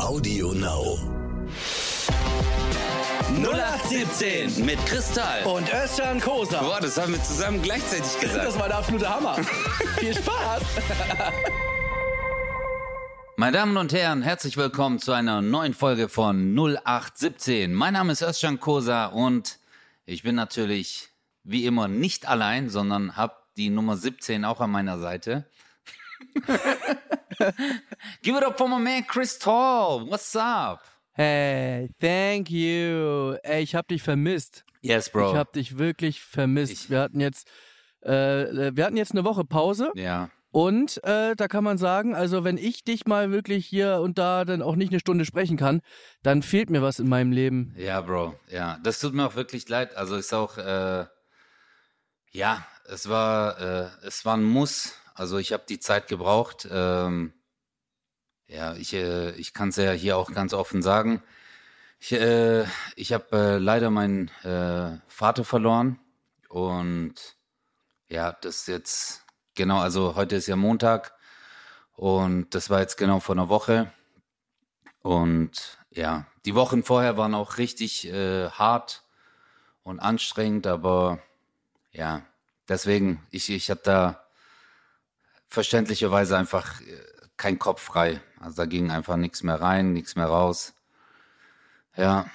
Audio Now. 0817 mit Kristall. Und Özcan Kosa. Boah, das haben wir zusammen gleichzeitig gesagt. Das war der absolute Hammer. Viel Spaß. Meine Damen und Herren, herzlich willkommen zu einer neuen Folge von 0817. Mein Name ist Özcan Kosa und ich bin natürlich wie immer nicht allein, sondern habe die Nummer 17 auch an meiner Seite. Give it up for my man Chris Tall. What's up? Hey, thank you. Ey, ich hab dich vermisst. Yes, bro. Ich hab dich wirklich vermisst. Ich- wir hatten jetzt, äh, wir hatten jetzt eine Woche Pause ja, und äh, da kann man sagen, also wenn ich dich mal wirklich hier und da dann auch nicht eine Stunde sprechen kann, dann fehlt mir was in meinem Leben. ja, Bro. Ja, das tut mir auch wirklich leid. Also ist auch, äh, ja, es war, äh, es war ein Muss. Also ich habe die Zeit gebraucht. Ähm, ja, ich, äh, ich kann es ja hier auch ganz offen sagen. Ich, äh, ich habe äh, leider meinen äh, Vater verloren und ja, das ist jetzt genau, also heute ist ja Montag und das war jetzt genau vor einer Woche und ja, die Wochen vorher waren auch richtig äh, hart und anstrengend, aber ja, deswegen, ich, ich habe da verständlicherweise einfach äh, kein Kopf frei. Also da ging einfach nichts mehr rein, nichts mehr raus. Ja,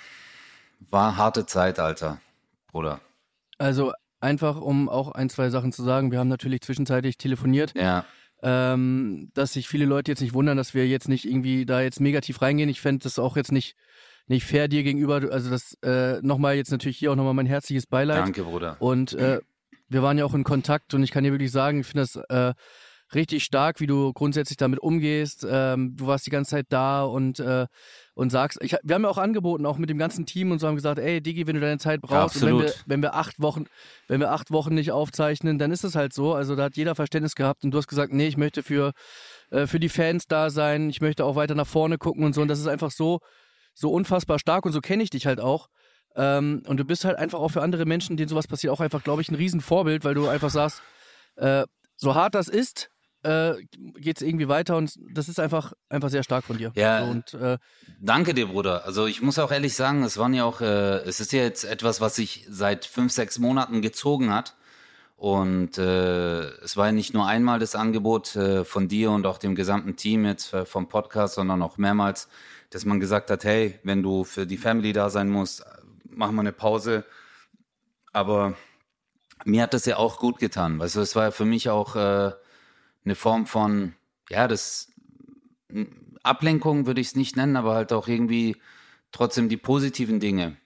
war harte Zeit, Alter, Bruder. Also einfach, um auch ein, zwei Sachen zu sagen, wir haben natürlich zwischenzeitlich telefoniert. Ja, ähm, dass sich viele Leute jetzt nicht wundern, dass wir jetzt nicht irgendwie da jetzt negativ reingehen. Ich fände das auch jetzt nicht, nicht fair dir gegenüber. Also das äh, nochmal jetzt natürlich hier auch nochmal mein herzliches Beileid. danke, Bruder. Und äh, wir waren ja auch in Kontakt und ich kann dir wirklich sagen, ich finde das äh, richtig stark, wie du grundsätzlich damit umgehst. Ähm, du warst die ganze Zeit da und, äh, und sagst, ich, wir haben ja auch angeboten, auch mit dem ganzen Team und so haben gesagt, ey Digi, wenn du deine Zeit brauchst und wenn wir, wenn wir acht Wochen, wenn wir acht Wochen nicht aufzeichnen, dann ist es halt so. Also da hat jeder Verständnis gehabt und du hast gesagt, nee, ich möchte für, äh, für die Fans da sein, ich möchte auch weiter nach vorne gucken und so. Und das ist einfach so, so unfassbar stark und so kenne ich dich halt auch. Ähm, und du bist halt einfach auch für andere Menschen, denen sowas passiert, auch einfach, glaube ich, ein Riesenvorbild, weil du einfach sagst, äh, so hart das ist, äh, geht es irgendwie weiter und das ist einfach, einfach sehr stark von dir. Ja. So, und äh, Danke dir, Bruder. Also ich muss auch ehrlich sagen, es waren ja auch, äh, es ist ja jetzt etwas, was sich seit fünf, sechs Monaten gezogen hat. Und äh, es war ja nicht nur einmal das Angebot äh, von dir und auch dem gesamten Team jetzt äh, vom Podcast, sondern auch mehrmals, dass man gesagt hat, hey, wenn du für die Family da sein musst, mach mal eine Pause. Aber mir hat das ja auch gut getan. Weißt du, es war ja für mich auch eine Form von, ja, das Ablenkung würde ich es nicht nennen, aber halt auch irgendwie trotzdem die positiven Dinge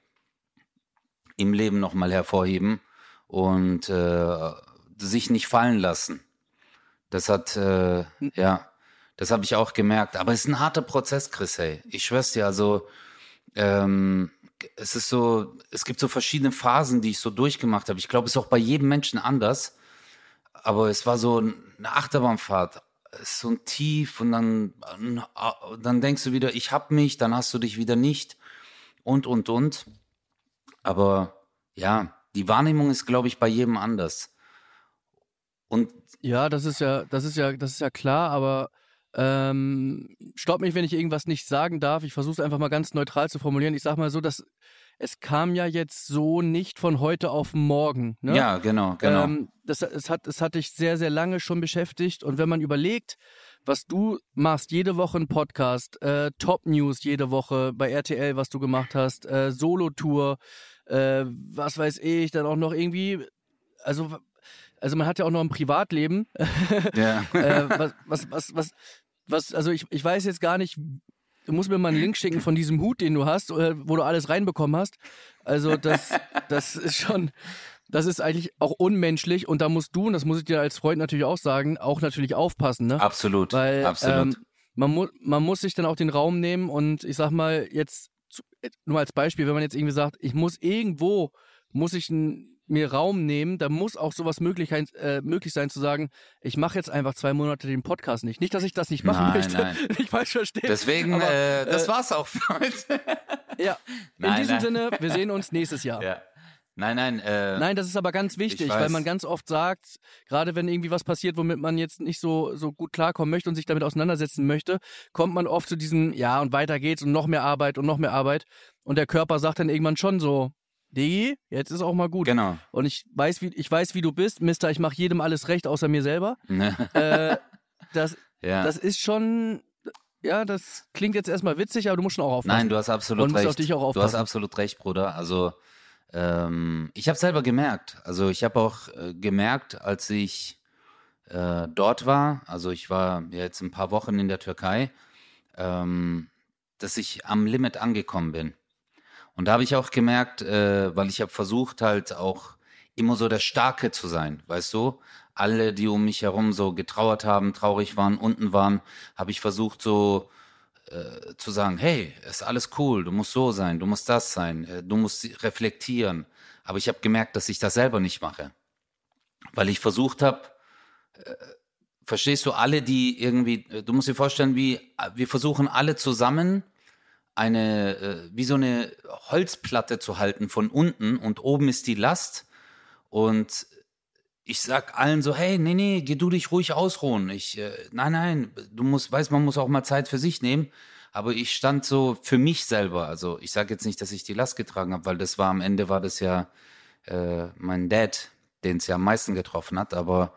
im Leben nochmal hervorheben und äh, sich nicht fallen lassen. Das hat, äh, ja, das habe ich auch gemerkt. Aber es ist ein harter Prozess, Chris, hey. Ich schwör's dir, also ähm, es ist so, es gibt so verschiedene Phasen, die ich so durchgemacht habe. Ich glaube, es ist auch bei jedem Menschen anders. Aber es war so eine Achterbahnfahrt. So ein Tief und dann, dann denkst du wieder, ich hab mich, dann hast du dich wieder nicht und, und, und. Aber ja, die Wahrnehmung ist, glaube ich, bei jedem anders. Und ja, das ist ja, das ist ja, das ist ja klar, aber ähm, stopp mich, wenn ich irgendwas nicht sagen darf. Ich versuche es einfach mal ganz neutral zu formulieren. Ich sag mal so, dass es kam ja jetzt so nicht von heute auf morgen. Ne? ja, genau, genau. Ähm, das, es, hat, es hat dich sehr, sehr lange schon beschäftigt. Und wenn man überlegt, was du machst, jede Woche ein Podcast, äh, Top News jede Woche bei RTL, was du gemacht hast, äh, Solo-Tour, äh, was weiß ich, dann auch noch irgendwie, also, also man hat ja auch noch ein Privatleben. ja. äh, was, was, was, was, was, also ich, ich weiß jetzt gar nicht, du musst mir mal einen Link schicken von diesem Hut, den du hast, äh, wo du alles reinbekommen hast. Also das, das ist schon, das ist eigentlich auch unmenschlich und da musst du, und das muss ich dir als Freund natürlich auch sagen, auch natürlich aufpassen, ne? Absolut, Weil absolut. Ähm, man, mu man muss sich dann auch den Raum nehmen und ich sag mal jetzt, nur als Beispiel, wenn man jetzt irgendwie sagt, ich muss irgendwo, muss ich ein, mir Raum nehmen, da muss auch sowas möglich, äh, möglich sein zu sagen, ich mache jetzt einfach zwei Monate den Podcast nicht. Nicht, dass ich das nicht machen Nein, möchte, nein. nicht falsch verstehen. Deswegen, aber, äh, das äh, war's auch für heute. Ja, in Nein, diesem nein. Sinne, wir sehen uns nächstes Jahr. ja. Nein, nein. Äh, Nein, das ist aber ganz wichtig, weil man ganz oft sagt, gerade wenn irgendwie was passiert, womit man jetzt nicht so, so gut klarkommen möchte und sich damit auseinandersetzen möchte, kommt man oft zu diesem, ja, und weiter geht's und noch mehr Arbeit und noch mehr Arbeit. Und der Körper sagt dann irgendwann schon so, Digi, jetzt ist auch mal gut. Genau. Und ich weiß, wie, ich weiß, wie du bist, Mister, ich mache jedem alles recht, außer mir selber. äh, das, ja. das ist schon, ja, das klingt jetzt erstmal witzig, aber du musst schon auch aufpassen. Nein, du hast absolut und recht. Auf dich auch aufpassen. Du hast absolut recht, Bruder. Also ähm, ich habe selber gemerkt. Also ich habe auch äh, gemerkt, als ich äh, dort war, also ich war jetzt ein paar Wochen in der Türkei, ähm, dass ich am Limit angekommen bin. Und da habe ich auch gemerkt, äh, weil ich habe versucht halt auch immer so der Starke zu sein, weißt du? Alle, die um mich herum so getrauert haben, traurig waren, unten waren, habe ich versucht so äh, zu sagen, hey, ist alles cool, du musst so sein, du musst das sein, äh, du musst reflektieren. Aber ich habe gemerkt, dass ich das selber nicht mache. Weil ich versucht habe, äh, verstehst du, alle, die irgendwie, äh, du musst dir vorstellen, wie äh, wir versuchen alle zusammen eine, äh, wie so eine Holzplatte zu halten von unten und oben ist die Last. Und ich sag allen so, hey, nee, nee, geh du dich ruhig ausruhen. Ich, äh, nein, nein, du musst, weißt, man muss auch mal Zeit für sich nehmen. Aber ich stand so für mich selber. Also ich sage jetzt nicht, dass ich die Last getragen habe, weil das war am Ende war das ja äh, mein Dad, den es ja am meisten getroffen hat. Aber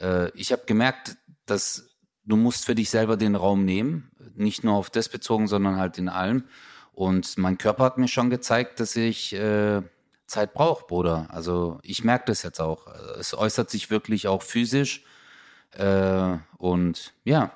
äh, ich habe gemerkt, dass du musst für dich selber den Raum nehmen, nicht nur auf das bezogen, sondern halt in allem. Und mein Körper hat mir schon gezeigt, dass ich äh, Zeit braucht, Bruder. Also ich merke das jetzt auch. Es äußert sich wirklich auch physisch. Äh, und ja,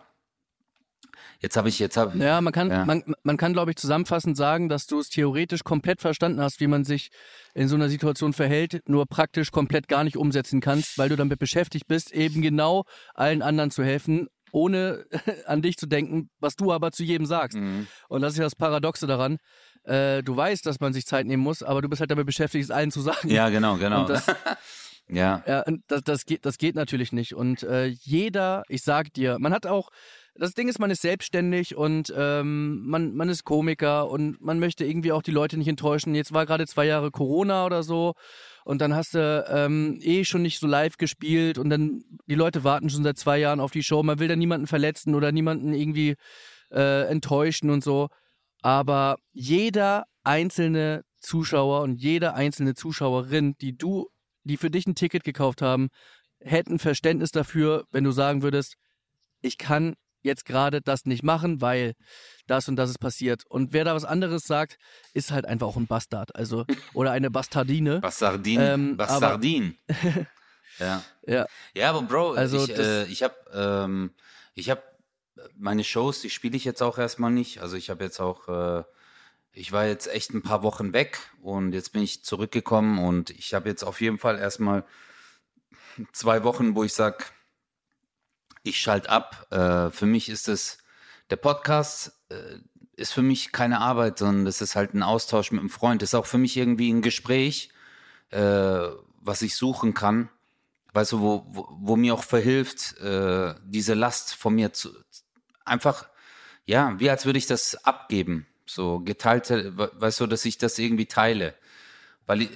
jetzt habe ich jetzt habe ja man kann ja. man, man kann glaube ich zusammenfassend sagen, dass du es theoretisch komplett verstanden hast, wie man sich in so einer Situation verhält, nur praktisch komplett gar nicht umsetzen kannst, weil du damit beschäftigt bist, eben genau allen anderen zu helfen, ohne an dich zu denken, was du aber zu jedem sagst. Mhm. Und das ist ja das Paradoxe daran äh, du weißt, dass man sich Zeit nehmen muss, aber du bist halt damit beschäftigt, es allen zu sagen. Ja, genau, genau. Das, ja. ja das, das, geht, das geht natürlich nicht. Und äh, jeder, ich sag dir, man hat auch, das Ding ist, man ist selbstständig und ähm, man, man ist Komiker und man möchte irgendwie auch die Leute nicht enttäuschen. Jetzt war gerade zwei Jahre Corona oder so und dann hast du ähm, eh schon nicht so live gespielt und dann die Leute warten schon seit zwei Jahren auf die Show. Man will da niemanden verletzen oder niemanden irgendwie äh, enttäuschen und so. Aber jeder einzelne Zuschauer und jede einzelne Zuschauerin, die du, die für dich ein Ticket gekauft haben, hätten Verständnis dafür, wenn du sagen würdest, ich kann jetzt gerade das nicht machen, weil das und das ist passiert. Und wer da was anderes sagt, ist halt einfach auch ein Bastard, also oder eine Bastardine. Bastardin, ähm, Bastardin. ja. ja. Ja, aber Bro, also ich, äh, ich habe ähm, ich habe meine Shows, die spiele ich jetzt auch erstmal nicht. Also ich habe jetzt auch, äh, ich war jetzt echt ein paar Wochen weg und jetzt bin ich zurückgekommen und ich habe jetzt auf jeden Fall erstmal zwei Wochen, wo ich sage, ich schalte ab. Äh, für mich ist es, der Podcast ist für mich keine Arbeit, sondern das ist halt ein Austausch mit einem Freund. Das ist auch für mich irgendwie ein Gespräch, äh, was ich suchen kann. Weißt du, wo, wo, wo mir auch verhilft, äh, diese Last von mir zu, einfach, ja, wie als würde ich das abgeben. So geteilte, weißt du, dass ich das irgendwie teile. Weil äh,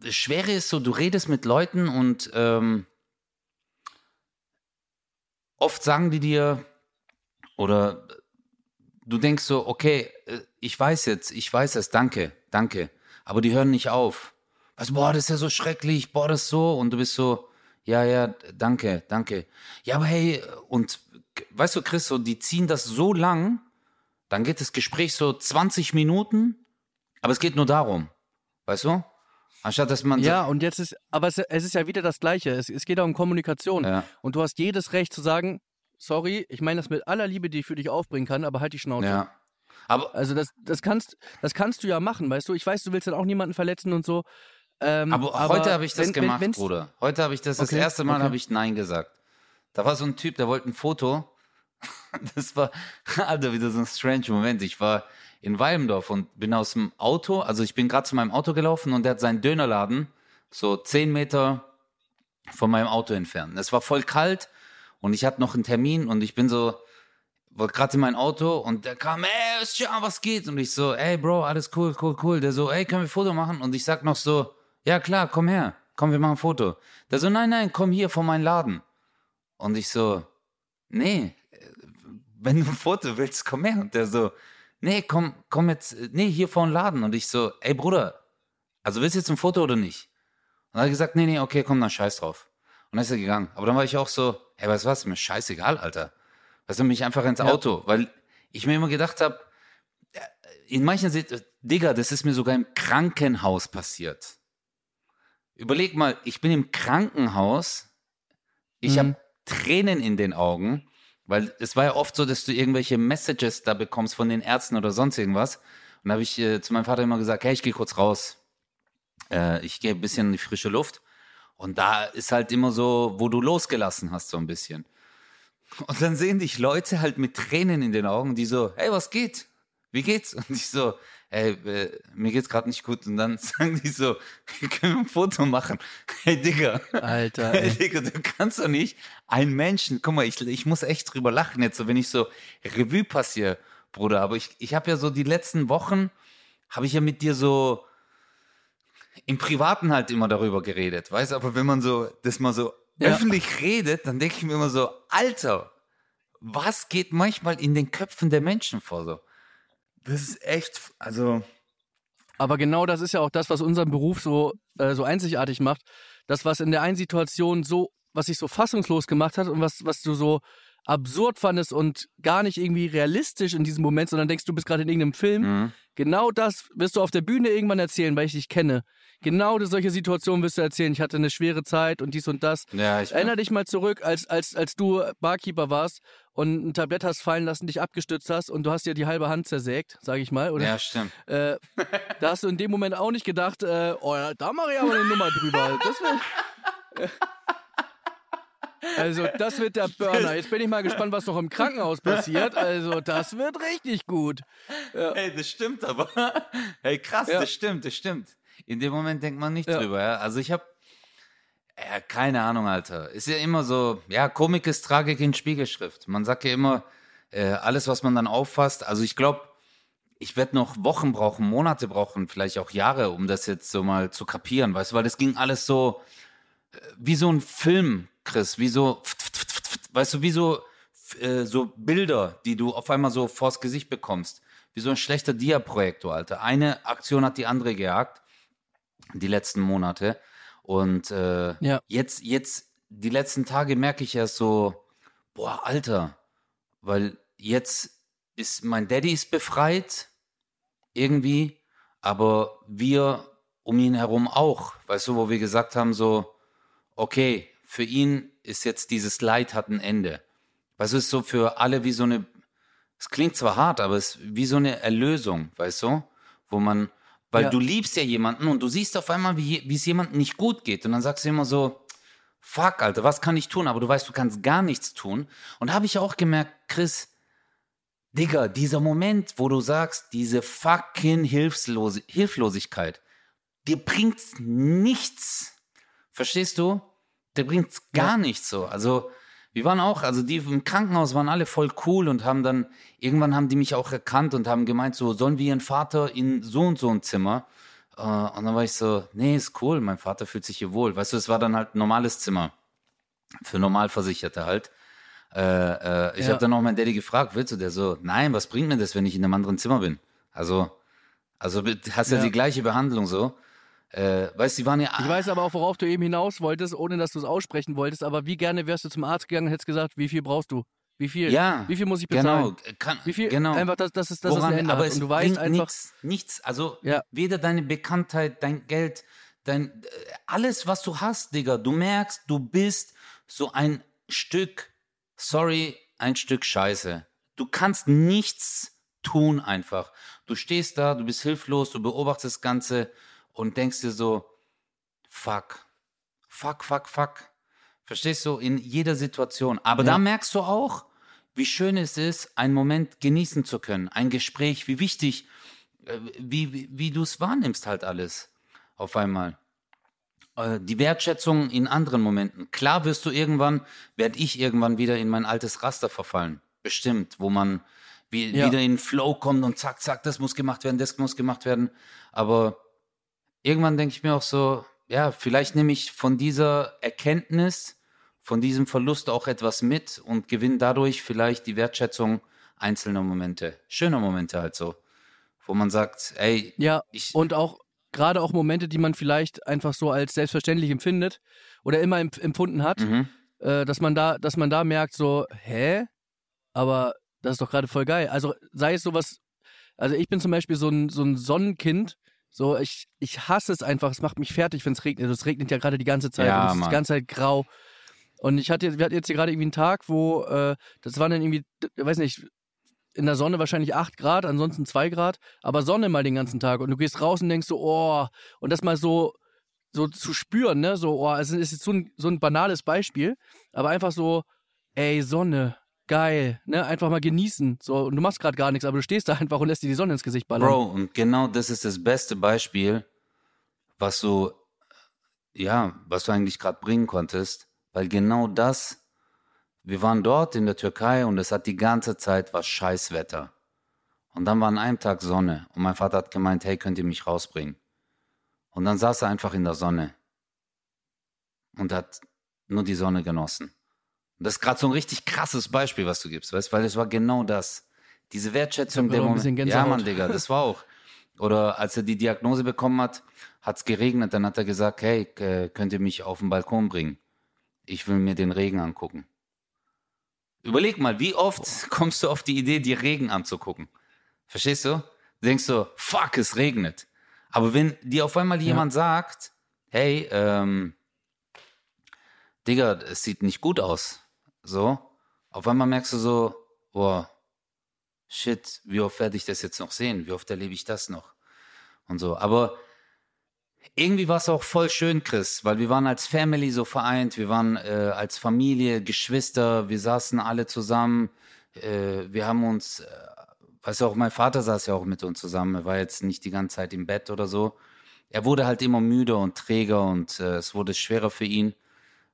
das Schwere ist so, du redest mit Leuten und ähm, oft sagen die dir, oder du denkst so, okay, äh, ich weiß jetzt, ich weiß es, danke, danke. Aber die hören nicht auf. Also, boah, das ist ja so schrecklich, boah, das ist so. Und du bist so, ja, ja, danke, danke. Ja, aber hey, und weißt du, Chris, so, die ziehen das so lang, dann geht das Gespräch so 20 Minuten, aber es geht nur darum. Weißt du? Anstatt dass man. Ja, und jetzt ist, aber es, es ist ja wieder das Gleiche. Es, es geht auch um Kommunikation. Ja. Und du hast jedes Recht zu sagen, sorry, ich meine das mit aller Liebe, die ich für dich aufbringen kann, aber halt die Schnauze. Ja. Aber also das, das kannst, das kannst du ja machen, weißt du? Ich weiß, du willst dann auch niemanden verletzen und so. Ähm, aber, aber, heute habe ich das wenn, gemacht, wenn, Bruder. Heute habe ich das, okay, das erste Mal okay. habe ich Nein gesagt. Da war so ein Typ, der wollte ein Foto. Das war, Alter, wieder so ein strange Moment. Ich war in Walmdorf und bin aus dem Auto, also ich bin gerade zu meinem Auto gelaufen und der hat seinen Dönerladen so zehn Meter von meinem Auto entfernt. Es war voll kalt und ich hatte noch einen Termin und ich bin so, wollte gerade in mein Auto und der kam, ey, was geht? Und ich so, ey, Bro, alles cool, cool, cool. Der so, ey, können wir ein Foto machen? Und ich sag noch so, ja klar, komm her, komm, wir machen ein Foto. Der so, nein, nein, komm hier vor meinen Laden. Und ich so, nee, wenn du ein Foto willst, komm her. Und der so, nee, komm, komm jetzt, nee, hier vor den Laden. Und ich so, ey Bruder, also willst du jetzt ein Foto oder nicht? Und er hat gesagt, nee, nee, okay, komm, dann scheiß drauf. Und dann ist er gegangen. Aber dann war ich auch so, hey, weißt du was, mir scheißegal, Alter. Weißt du, mich einfach ins Auto, weil ich mir immer gedacht habe, in manchen Situationen, Digga, das ist mir sogar im Krankenhaus passiert. Überleg mal, ich bin im Krankenhaus, ich Mhm. habe Tränen in den Augen, weil es war ja oft so, dass du irgendwelche Messages da bekommst von den Ärzten oder sonst irgendwas. Und da habe ich äh, zu meinem Vater immer gesagt, hey, ich gehe kurz raus. Äh, ich gehe ein bisschen in die frische Luft. Und da ist halt immer so, wo du losgelassen hast, so ein bisschen. Und dann sehen dich Leute halt mit Tränen in den Augen, die so, hey, was geht? Wie geht's? Und ich so, ey, äh, mir geht's gerade nicht gut. Und dann sagen die so, können wir ein Foto machen? Hey, Digga. Alter, Hey, ey. Digga, du kannst doch nicht einen Menschen, guck mal, ich, ich muss echt drüber lachen jetzt, so wenn ich so Revue passiere, Bruder. Aber ich, ich habe ja so die letzten Wochen, habe ich ja mit dir so im Privaten halt immer darüber geredet, weißt aber wenn man so, das mal so Ja. öffentlich redet, dann denke ich mir immer so, Alter, was geht manchmal in den Köpfen der Menschen vor so? Das ist echt, also, Aber genau das ist ja auch das, was unseren Beruf so, äh, so einzigartig macht. Das, was in der einen Situation so, was sich so fassungslos gemacht hat und was, was du so absurd fandest und gar nicht irgendwie realistisch in diesem Moment, sondern denkst, du bist gerade in irgendeinem Film. mhm. Genau das wirst du auf der Bühne irgendwann erzählen, weil ich dich kenne. Genau solche Situationen wirst du erzählen. Ich hatte eine schwere Zeit und dies und das. ja, ich Erinner dich mal zurück, als, als, als du Barkeeper warst und ein Tablett hast fallen lassen, dich abgestützt hast und du hast dir die halbe Hand zersägt, sag ich mal. Oder? ja, stimmt. Äh, da hast du in dem Moment auch nicht gedacht, äh, oh ja, da mache ich aber eine Nummer drüber. Das wird, also, das wird der Burner. Jetzt bin ich mal gespannt, was noch im Krankenhaus passiert. Also, das wird richtig gut. Hey, das stimmt aber. Hey, krass, Ja. das stimmt, das stimmt. In dem Moment denkt man nicht Ja. drüber, ja. Also ich habe ja, keine Ahnung, Alter. Ist ja immer so, ja, Komik ist Tragik in Spiegelschrift. Man sagt ja immer, äh, alles, was man dann auffasst. Also ich glaube, ich werde noch Wochen brauchen, Monate brauchen, vielleicht auch Jahre, um das jetzt so mal zu kapieren, weißt du, weil das ging alles so äh, wie so ein Film, Chris, wie so, weißt du, wie so, äh, so Bilder, die du auf einmal so vors Gesicht bekommst. Wie so ein schlechter Dia-Projektor, Alter. Eine Aktion hat die andere gejagt, die letzten Monate. Und äh, Ja. jetzt, jetzt, die letzten Tage merke ich erst so, boah, Alter, weil jetzt ist mein Daddy ist befreit, irgendwie, aber wir um ihn herum auch, weißt du, wo wir gesagt haben, so, okay, für ihn ist jetzt dieses Leid hat ein Ende. Weißt du, es ist so für alle wie so eine, es klingt zwar hart, aber es ist wie so eine Erlösung, weißt du, wo man, weil Ja. du liebst ja jemanden und du siehst auf einmal, wie, es jemandem nicht gut geht und dann sagst du immer so, fuck, Alter, was kann ich tun? Aber du weißt, du kannst gar nichts tun. Und da habe ich auch gemerkt, Chris, Digga, dieser Moment, wo du sagst, diese fucking Hilflose Hilflosigkeit, dir bringt's nichts. Verstehst du? Der bringt's gar nichts so. Also, wir waren auch, also die im Krankenhaus waren alle voll cool und haben dann, irgendwann haben die mich auch erkannt und haben gemeint, so, sollen wir ihren Vater in so und so ein Zimmer? Äh, und dann war ich so, nee, ist cool, mein Vater fühlt sich hier wohl. Weißt du, es war dann halt ein normales Zimmer. Für Normalversicherte halt. Äh, äh, ich Ja. habe dann auch meinen Daddy gefragt, willst du der so, nein, was bringt mir das, wenn ich in einem anderen Zimmer bin? Also, also hast ja, Ja. die gleiche Behandlung so. Äh, weißt die waren ja. Ich weiß aber auch, worauf du eben hinaus wolltest, ohne dass du es aussprechen wolltest. Aber wie gerne wärst du zum Arzt gegangen und hättest gesagt, wie viel brauchst du? Wie viel? Ja, Wie viel muss ich bezahlen? Genau, kann, Wie viel? genau. Einfach, dass, dass es, dass es Woran, ein Ende aber hat. es Und du weißt einfach, nichts, nichts. Also Ja. weder deine Bekanntheit, dein Geld, dein äh, alles, was du hast, Digga. Du merkst, du bist so ein Stück, sorry, ein Stück Scheiße. Du kannst nichts tun einfach. Du stehst da, du bist hilflos, du beobachtest das Ganze und denkst dir so, fuck, fuck, fuck, fuck. Verstehst du? In jeder Situation. Aber Ja. da merkst du auch, wie schön es ist, einen Moment genießen zu können. Ein Gespräch, wie wichtig, äh, wie, wie, wie du es wahrnimmst halt alles auf einmal. Äh, Die Wertschätzung in anderen Momenten. Klar wirst du irgendwann, werde ich irgendwann wieder in mein altes Raster verfallen. Bestimmt, wo man wie, Ja. wieder in den Flow kommt und zack, zack, das muss gemacht werden, das muss gemacht werden. Aber irgendwann denke ich mir auch so, ja, vielleicht nehme ich von dieser Erkenntnis, von diesem Verlust auch etwas mit und gewinne dadurch vielleicht die Wertschätzung einzelner Momente, schöner Momente halt so, wo man sagt, ey, ja, ich, und auch gerade auch Momente, die man vielleicht einfach so als selbstverständlich empfindet oder immer empfunden hat, mhm. äh, dass man da, dass man da merkt so, hä, aber das ist doch gerade voll geil. Also sei es sowas, also ich bin zum Beispiel so ein, so ein Sonnenkind, so, ich, ich hasse es einfach, es macht mich fertig, wenn es regnet. Es regnet ja gerade die ganze Zeit ja, und es ist die ganze Zeit grau. Und ich hatte, wir hatten jetzt hier gerade irgendwie einen Tag, wo, äh, das waren dann irgendwie, weiß nicht, in der Sonne wahrscheinlich 8 Grad, ansonsten 2 Grad, aber Sonne mal den ganzen Tag. Und du gehst raus und denkst so, oh, und das mal so, so zu spüren, ne, so, oh, es ist jetzt so ein, so ein banales Beispiel, aber einfach so, ey, Sonne, geil, ne, einfach mal genießen, so, und du machst gerade gar nichts, aber du stehst da einfach und lässt dir die Sonne ins Gesicht ballern. Bro, und genau das ist das beste Beispiel, was du, ja, was du eigentlich gerade bringen konntest, weil genau das wir waren dort in der Türkei und es hat die ganze Zeit was Scheißwetter. Und dann war an einem Tag Sonne und mein Vater hat gemeint, hey, könnt ihr mich rausbringen? Und dann saß er einfach in der Sonne und hat nur die Sonne genossen. Und das ist gerade so ein richtig krasses Beispiel, was du gibst, weißt, weil es war genau das. Diese Wertschätzung der Moment. Ja, Mann, Digga, das war auch. Oder als er die Diagnose bekommen hat, hat es geregnet, dann hat er gesagt, hey, könnt ihr mich auf den Balkon bringen? Ich will mir den Regen angucken. Überleg mal, wie oft kommst du auf die Idee, dir Regen anzugucken? Verstehst du? Du denkst so, fuck, es regnet. Aber wenn dir auf einmal jemand ja. sagt, hey, ähm, Digga, es sieht nicht gut aus. So, auf einmal merkst du so, boah, shit, wie oft werde ich das jetzt noch sehen? Wie oft erlebe ich das noch? Und so. Aber irgendwie war es auch voll schön, Chris, weil wir waren als Family so vereint, wir waren äh, als Familie, Geschwister, wir saßen alle zusammen, äh, wir haben uns, äh, weißt du auch, mein Vater saß ja auch mit uns zusammen, er war jetzt nicht die ganze Zeit im Bett oder so. Er wurde halt immer müde und träger und äh, es wurde schwerer für ihn.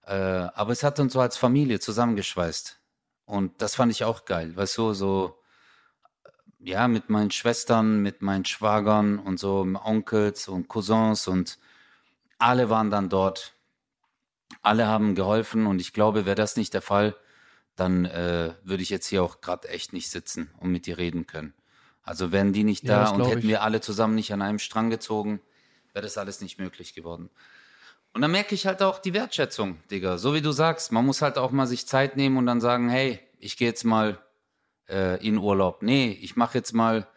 Äh, aber es hat uns so als Familie zusammengeschweißt. Und das fand ich auch geil, weißt du, so ja, mit meinen Schwestern, mit meinen Schwagern und so, Onkels und Cousins und alle waren dann dort. Alle haben geholfen und ich glaube, wäre das nicht der Fall, dann äh, würde ich jetzt hier auch gerade echt nicht sitzen und mit dir reden können. Also wären die nicht da ja, und hätten ich. wir alle zusammen nicht an einem Strang gezogen, wäre das alles nicht möglich geworden. Und dann merke ich halt auch die Wertschätzung, Digga. So wie du sagst, man muss halt auch mal sich Zeit nehmen und dann sagen, hey, ich gehe jetzt mal äh, in Urlaub. Nee, ich mache jetzt mal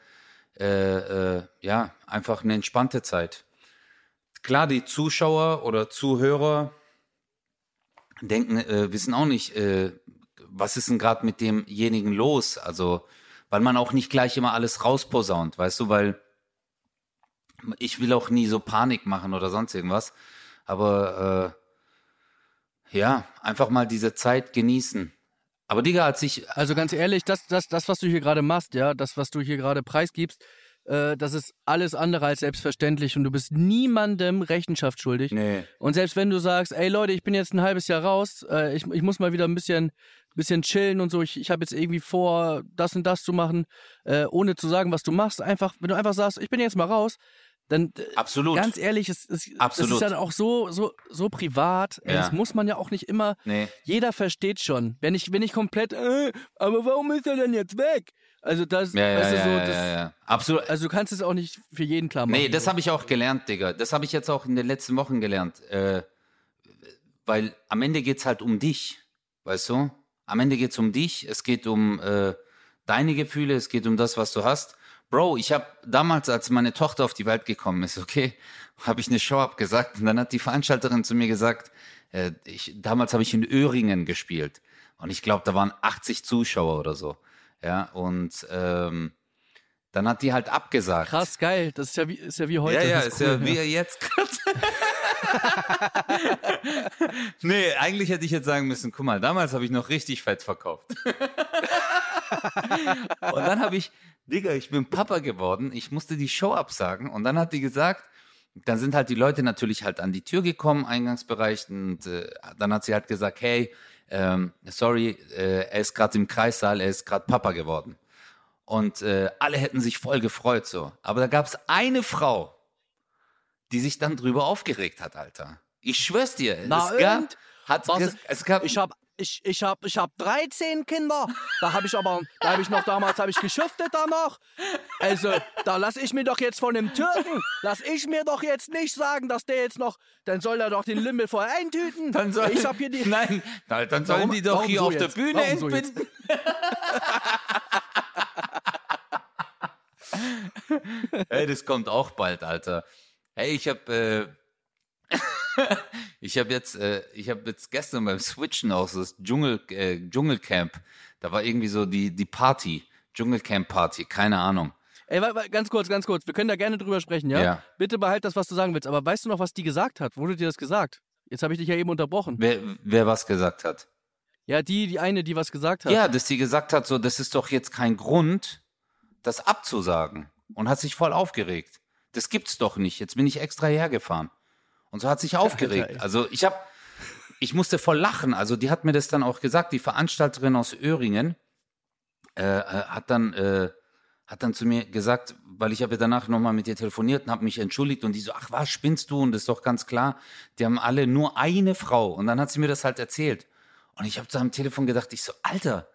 äh, äh, ja einfach eine entspannte Zeit. Klar, die Zuschauer oder Zuhörer denken, äh, wissen auch nicht, äh, was ist denn gerade mit demjenigen los? Also, weil man auch nicht gleich immer alles rausposaunt, weißt du, weil ich will auch nie so Panik machen oder sonst irgendwas. Aber äh, ja, einfach mal diese Zeit genießen. Aber Digga, als ich. Also ganz ehrlich, das, das, das, was du hier gerade machst, ja, das, was du hier gerade preisgibst, äh, das ist alles andere als selbstverständlich und du bist niemandem Rechenschaft schuldig. Nee. Und selbst wenn du sagst, ey Leute, ich bin jetzt ein halbes Jahr raus, äh, ich, ich muss mal wieder ein bisschen, bisschen chillen und so, ich, ich habe jetzt irgendwie vor, das und das zu machen, äh, ohne zu sagen, was du machst, einfach, wenn du einfach sagst, ich bin jetzt mal raus, dann äh, absolut. ganz ehrlich es, es, absolut. es ist ja auch so so so privat. Ja. das muss man ja auch nicht immer nee. jeder versteht schon. Wenn ich wenn ich komplett äh, aber warum ist er denn jetzt weg? Also das, ja, ja, weißt du, so, das ja, ja, absolut. Also du kannst es auch nicht für jeden klar machen nee das habe ich auch gelernt Digga. Das habe ich jetzt auch in den letzten Wochen gelernt. Äh, weil am Ende geht's halt um dich weißt du? Am Ende geht's um dich. Es geht um äh, deine Gefühle. Es geht um das was du hast Bro, ich habe damals, als meine Tochter auf die Welt gekommen ist, okay, habe ich eine Show abgesagt und dann hat die Veranstalterin zu mir gesagt, äh, ich, damals habe ich in Öhringen gespielt und ich glaube, da waren 80 Zuschauer oder so. Ja, und ähm, dann hat die halt abgesagt. Krass, geil. Das ist ja wie, ist ja wie heute. Ja, ja, ist, cool, ja wie jetzt gerade. nee, eigentlich hätte ich jetzt sagen müssen, guck mal, damals habe ich noch richtig fett verkauft. und dann habe ich, Digga, ich bin Papa geworden, ich musste die Show absagen und dann hat die gesagt, dann sind halt die Leute natürlich halt an die Tür gekommen, Eingangsbereich, und äh, dann hat sie halt gesagt, hey, ähm, sorry, äh, er ist gerade im Kreissaal, er ist gerade Papa geworden. Und äh, alle hätten sich voll gefreut so. Aber da gab es eine Frau, die sich dann drüber aufgeregt hat, Alter. Ich schwör's dir. Na es gab, hat, Was- es, es gab, Ich habe ich, ich hab, ich hab 13 Kinder. Da habe ich aber, da habe ich noch damals, habe ich geschuftet da noch. Also, da lass ich mir doch jetzt von dem Türken, lass ich mir doch jetzt nicht sagen, dass der jetzt noch, dann soll er doch den Lümmel vorher eintüten. dann soll, ich habe hier die. Nein, na, dann sollen Warum- die doch hier so auf jetzt? der Bühne Warum so entbinden. hey, das kommt auch bald, Alter. Hey, ich habe äh, ich habe jetzt äh, ich habe jetzt gestern beim Switchen auch so das Dschungel äh, Dschungelcamp. Da war irgendwie so die die Party, Dschungelcamp Party, keine Ahnung. Ey, ganz kurz, ganz kurz. Wir können da gerne drüber sprechen, ja? Ja. Bitte behalt das, was du sagen willst. Aber weißt du noch, was die gesagt hat? Wurde dir das gesagt? Jetzt habe ich dich ja eben unterbrochen. Wer wer was gesagt hat? Ja, die, die eine, die was gesagt hat. Ja, dass sie gesagt hat, so, das ist doch jetzt kein Grund, das abzusagen. Und hat sich voll aufgeregt. Das gibt's doch nicht. Jetzt bin ich extra hergefahren. Und so hat sich aufgeregt. ey. Also ich habe, ich musste voll lachen. Also die hat mir das dann auch gesagt. Die Veranstalterin aus Öhringen äh, äh, hat dann äh, hat dann zu mir gesagt, weil ich habe ja danach nochmal mit ihr telefoniert und habe mich entschuldigt und die so, ach was, spinnst du? Und das ist doch ganz klar, die haben alle nur eine Frau. Und dann hat sie mir das halt erzählt. Und ich habe zu am Telefon gedacht, ich so, Alter,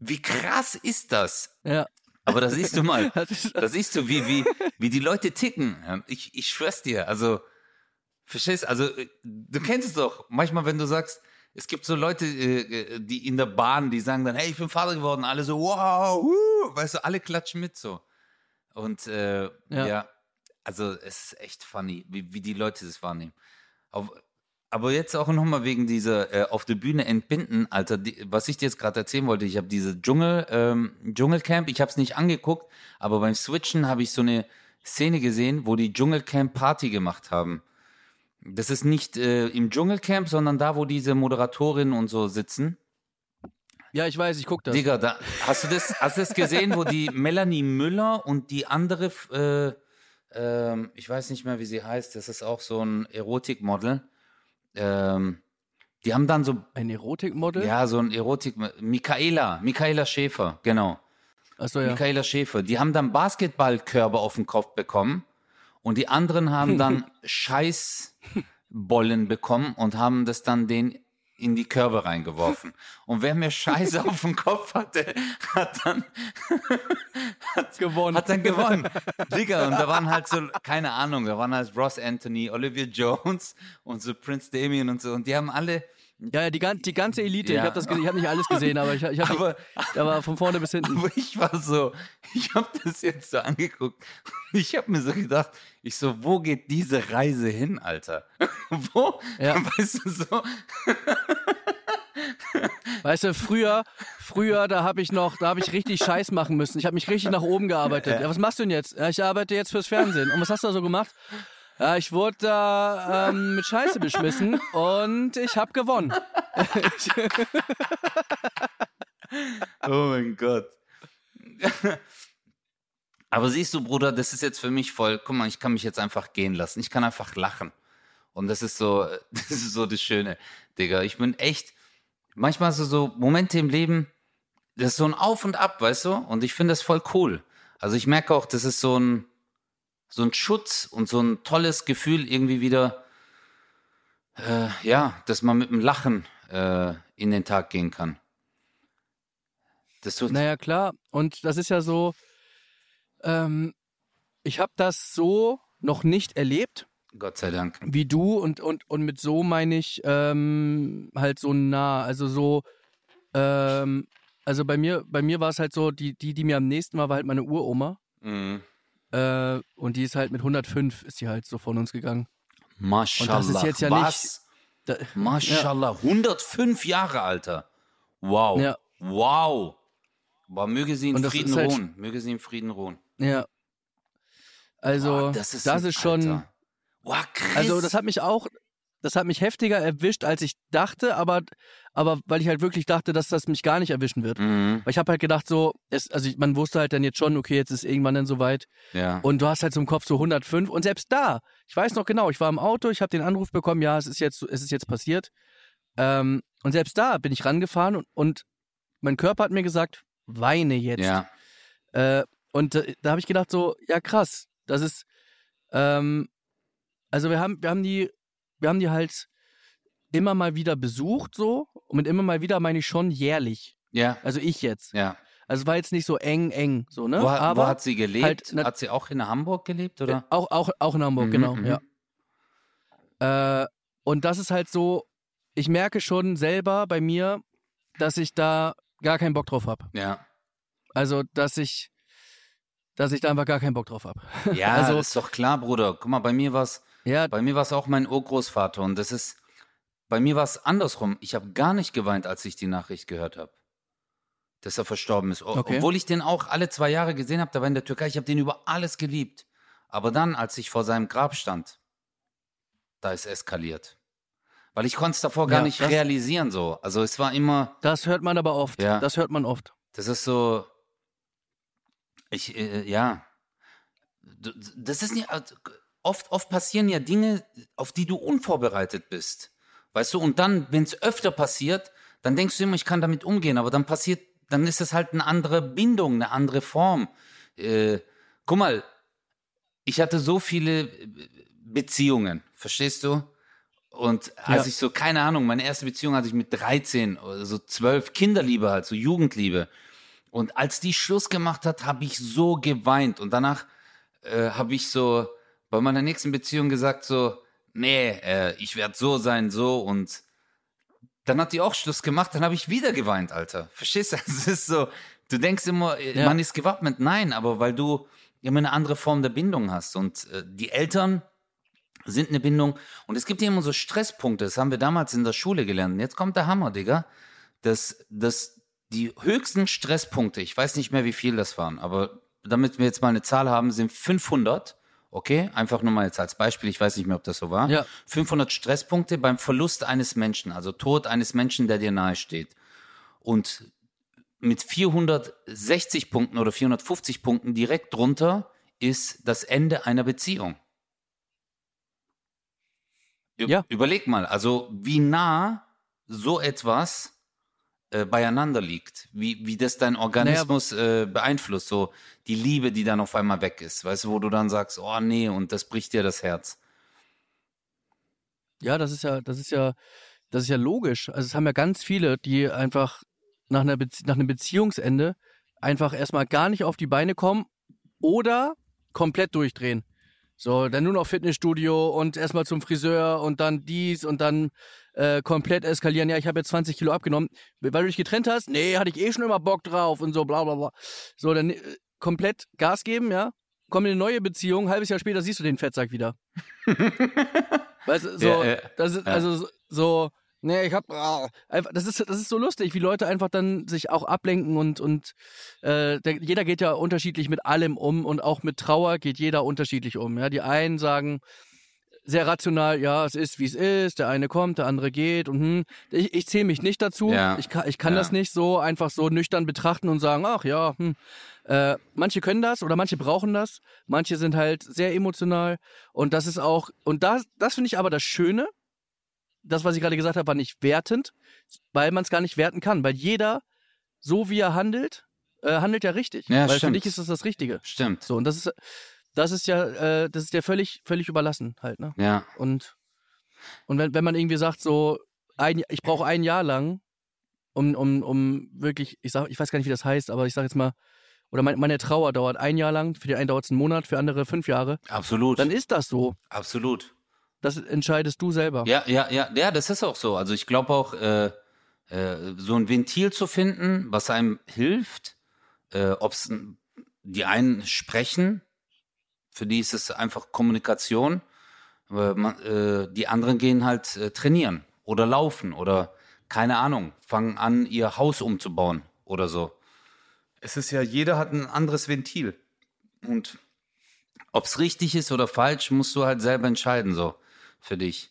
wie krass ist das? Ja. Aber da siehst du mal, da siehst du, wie, wie, wie die Leute ticken. Ich, ich schwör's dir, also, verstehst, also, äh, du kennst es doch. Manchmal, wenn du sagst, es gibt so Leute, äh, äh, die in der Bahn, die sagen dann, hey, ich bin Vater geworden. Alle so, wow, wuh, weißt du, alle klatschen mit so. Und, äh, ja. Ja. also, es ist echt funny, wie, wie die Leute das wahrnehmen. Auf, aber jetzt auch nochmal wegen dieser äh, auf der Bühne entbinden, Alter, die, was ich dir jetzt gerade erzählen wollte, ich habe diese Dschungel, ähm, Dschungelcamp, ich habe es nicht angeguckt, aber beim Switchen habe ich so eine Szene gesehen, wo die Dschungelcamp Party gemacht haben. Das ist nicht äh, im Dschungelcamp, sondern da, wo diese Moderatorinnen und so sitzen. Ja, ich weiß, ich guck das. Digga, da, hast du das, hast du das gesehen, wo die Melanie Müller und die andere, äh, ähm, ich weiß nicht mehr, wie sie heißt, das ist auch so ein Erotikmodel. Ähm, die haben dann so, Ein Erotikmodel? ja, so ein Erotik, Michaela, Michaela Schäfer, genau. Achso, ja. Michaela Schäfer. Die haben dann Basketballkörbe auf den Kopf bekommen und die anderen haben dann Scheißbollen bekommen und haben das dann den in die Körbe reingeworfen. Und wer mehr Scheiße auf dem Kopf hatte, hat dann, gewonnen. hat dann gewonnen. Digga, und da waren halt so, keine Ahnung, da waren halt Ross Anthony, Olivia Jones und so Prince Damien und so. Und die haben alle, ja, ja, die, die ganze Elite. Ja. Ich habe das, ich habe nicht alles gesehen, aber ich, ich habe, aber, da war von vorne bis hinten. aber ich war so, ich habe das jetzt so angeguckt. Ich habe mir so gedacht, ich so, wo geht diese Reise hin, Alter? wo? Ja. Weißt du so? Weißt du, früher, früher, da habe ich noch, da habe ich richtig Scheiß machen müssen. Ich habe mich richtig nach oben gearbeitet. Ja, was machst du denn jetzt? Ja, ich arbeite jetzt fürs Fernsehen. Und was hast du da so gemacht? Ja, ich wurde da ähm, mit Scheiße beschmissen und ich habe gewonnen. Oh mein Gott. Aber siehst du, Bruder, das ist jetzt für mich voll, guck mal, ich kann mich jetzt einfach gehen lassen. Ich kann einfach lachen. Und das ist so, das ist so das Schöne, Digga. Ich bin echt, manchmal hast du so Momente im Leben, das ist so ein Auf und Ab, weißt du? Und ich finde das voll cool. Also ich merke auch, das ist so ein, so ein Schutz und so ein tolles Gefühl irgendwie wieder, äh, ja, dass man mit dem Lachen äh, in den Tag gehen kann. Das tut, Naja, klar. Und das ist ja so, ähm, ich habe das so noch nicht erlebt Gott sei Dank. wie du und, und, und mit so meine ich ähm, halt so nah. Also so, ähm, also bei mir, bei mir war es halt so, die, die, die mir am nächsten war, war halt meine Uroma. Mhm. Äh, und die ist halt mit 105 ist sie halt so von uns gegangen. Mashallah. Und das ist jetzt ja Was? Da, Mashallah. 105 Jahre, Alter. Wow. Ja. Wow. Boah, möge sie in Und Frieden ist halt- ruhen. Möge sie in Frieden ruhen. ja. Also, Boah, das das ist, schon. Krass. Also das hat mich auch, das hat mich heftiger erwischt, als ich dachte, aber, aber weil ich halt wirklich dachte, dass das mich gar nicht erwischen wird. Mhm. Weil ich habe halt gedacht, so, es, also ich, man wusste halt dann jetzt schon, okay, jetzt ist irgendwann dann soweit. Ja. Und du hast halt so im Kopf so 105 und selbst da, ich weiß noch genau, ich war im Auto, ich habe den Anruf bekommen, ja, es ist jetzt, es ist jetzt passiert. Ähm, und selbst da bin ich rangefahren und, und mein Körper hat mir gesagt, weine jetzt. ja. Äh, und äh, da habe ich gedacht so, ja krass, das ist, ähm, Also wir haben, wir haben die, wir haben die halt immer mal wieder besucht, so. Und mit immer mal wieder meine ich schon jährlich. Ja, Also ich jetzt. ja. Also es war jetzt nicht so eng, eng, so, ne? Wo, hat- Aber wo hat sie gelebt? halt na- hat sie auch in Hamburg gelebt, oder? auch, auch, auch in Hamburg, Mhm, genau, mhm. ja. Äh, und das ist halt so, ich merke schon selber bei mir, dass ich da gar keinen Bock drauf habe. Ja. Also, dass ich, dass ich da einfach gar keinen Bock drauf habe. Ja, Also- ist doch klar, Bruder. Guck mal, bei mir war's, Ja, bei mir war's auch mein Urgroßvater und das ist, bei mir war es andersrum. Ich habe gar nicht geweint, als ich die Nachricht gehört habe, dass er verstorben ist. O- Okay. Obwohl ich den auch alle zwei Jahre gesehen habe, da war in der Türkei, ich habe den über alles geliebt. Aber dann, als ich vor seinem Grab stand, da ist eskaliert. Weil ich konnte es davor gar Ja, nicht das- realisieren so. Also es war immer, das hört man aber oft. Ja. Das hört man oft. Das ist so. Ich, äh, ja. Das ist nicht. Oft, oft passieren ja Dinge, auf die du unvorbereitet bist. Weißt du, und dann, wenn es öfter passiert, dann denkst du immer, ich kann damit umgehen, aber dann passiert, dann ist es halt eine andere Bindung, eine andere Form. Äh, guck mal, ich hatte so viele äh, Beziehungen, verstehst du? Und als Ja. ich so, keine Ahnung, meine erste Beziehung hatte ich mit 13 oder so 12, Kinderliebe halt, so Jugendliebe. Und als die Schluss gemacht hat, habe ich so geweint. Und danach äh, habe ich so bei meiner nächsten Beziehung gesagt, so, nee, äh, ich werde so sein, so. Und dann hat die auch Schluss gemacht, dann habe ich wieder geweint, Alter. Verstehst du? Es ist so, du denkst immer, äh, Ja. man ist gewappnet. Nein, aber weil du immer eine andere Form der Bindung hast. Und äh, die Eltern sind eine Bindung. Und es gibt ja immer so Stresspunkte. Das haben wir damals in der Schule gelernt. Und jetzt kommt der Hammer, Digga. Dass, dass die höchsten Stresspunkte, ich weiß nicht mehr, wie viel das waren, aber damit wir jetzt mal eine Zahl haben, sind 500. Okay, einfach nur mal jetzt als Beispiel, ich weiß nicht mehr, ob das so war. Ja. 500 Stresspunkte beim Verlust eines Menschen, also Tod eines Menschen, der dir nahe steht. Und mit 460 Punkten oder 450 Punkten direkt drunter ist das Ende einer Beziehung. Ü- Ja. Überleg mal, also wie nah so etwas äh, beieinander liegt, wie, wie das dein Organismus äh, beeinflusst, so die Liebe, die dann auf einmal weg ist, weißt du, wo du dann sagst, oh nee, und das bricht dir das Herz. Ja, das ist ja, das ist ja, das ist ja logisch. Also es haben ja ganz viele, die einfach nach, einer Bezie nach einem Beziehungsende einfach erstmal gar nicht auf die Beine kommen oder komplett durchdrehen. So, dann nur noch Fitnessstudio und erstmal zum Friseur und dann dies und dann äh, komplett eskalieren. Ja, ich habe jetzt 20 Kilo abgenommen. Weil du dich getrennt hast? Nee, hatte ich eh schon immer Bock drauf und so, bla bla bla. So, dann äh, komplett Gas geben, ja. Komm in eine neue Beziehung, halbes Jahr später siehst du den Fettsack wieder. weißt du, so, Ja, ja, das ist, ja. also so- nee, ich hab, ah, einfach, das ist, das ist so lustig, wie Leute einfach dann sich auch ablenken und, und äh, der, jeder geht ja unterschiedlich mit allem um und auch mit Trauer geht jeder unterschiedlich um. Ja, die einen sagen sehr rational, ja, es ist wie es ist, der eine kommt, der andere geht und hm, ich, ich zähle mich nicht dazu. Ja. Ich kann, ich kann Ja. das nicht so einfach so nüchtern betrachten und sagen, ach ja, hm. Äh, manche können das oder manche brauchen das, manche sind halt sehr emotional und das ist auch, und das, das finde ich aber das Schöne, das, was ich gerade gesagt habe, war nicht wertend, weil man es gar nicht werten kann, weil jeder, so wie er handelt, äh, handelt ja richtig. Ja, weil für stimmt. dich ist das das Richtige. Stimmt. So, und das ist, das ist ja, äh, das ist ja völlig, völlig überlassen halt, ne? Ja. Und, und wenn, wenn man irgendwie sagt, so, ein, ich brauche ein Jahr lang, um, um, um wirklich, ich sag, ich weiß gar nicht, wie das heißt, aber ich sag jetzt mal, oder mein, meine Trauer dauert ein Jahr lang, für die einen dauert es einen Monat, für andere fünf Jahre, Absolut. dann ist das so. Absolut. Das entscheidest du selber. Ja, ja, ja, ja, das ist auch so. Also ich glaube auch, äh, äh, so ein Ventil zu finden, was einem hilft, äh, ob es die einen sprechen, für die ist es einfach Kommunikation, man, äh, die anderen gehen halt äh, trainieren oder laufen oder keine Ahnung, fangen an, ihr Haus umzubauen oder so. Es ist ja, jeder hat ein anderes Ventil. Und ob es richtig ist oder falsch, musst du halt selber entscheiden, so für dich.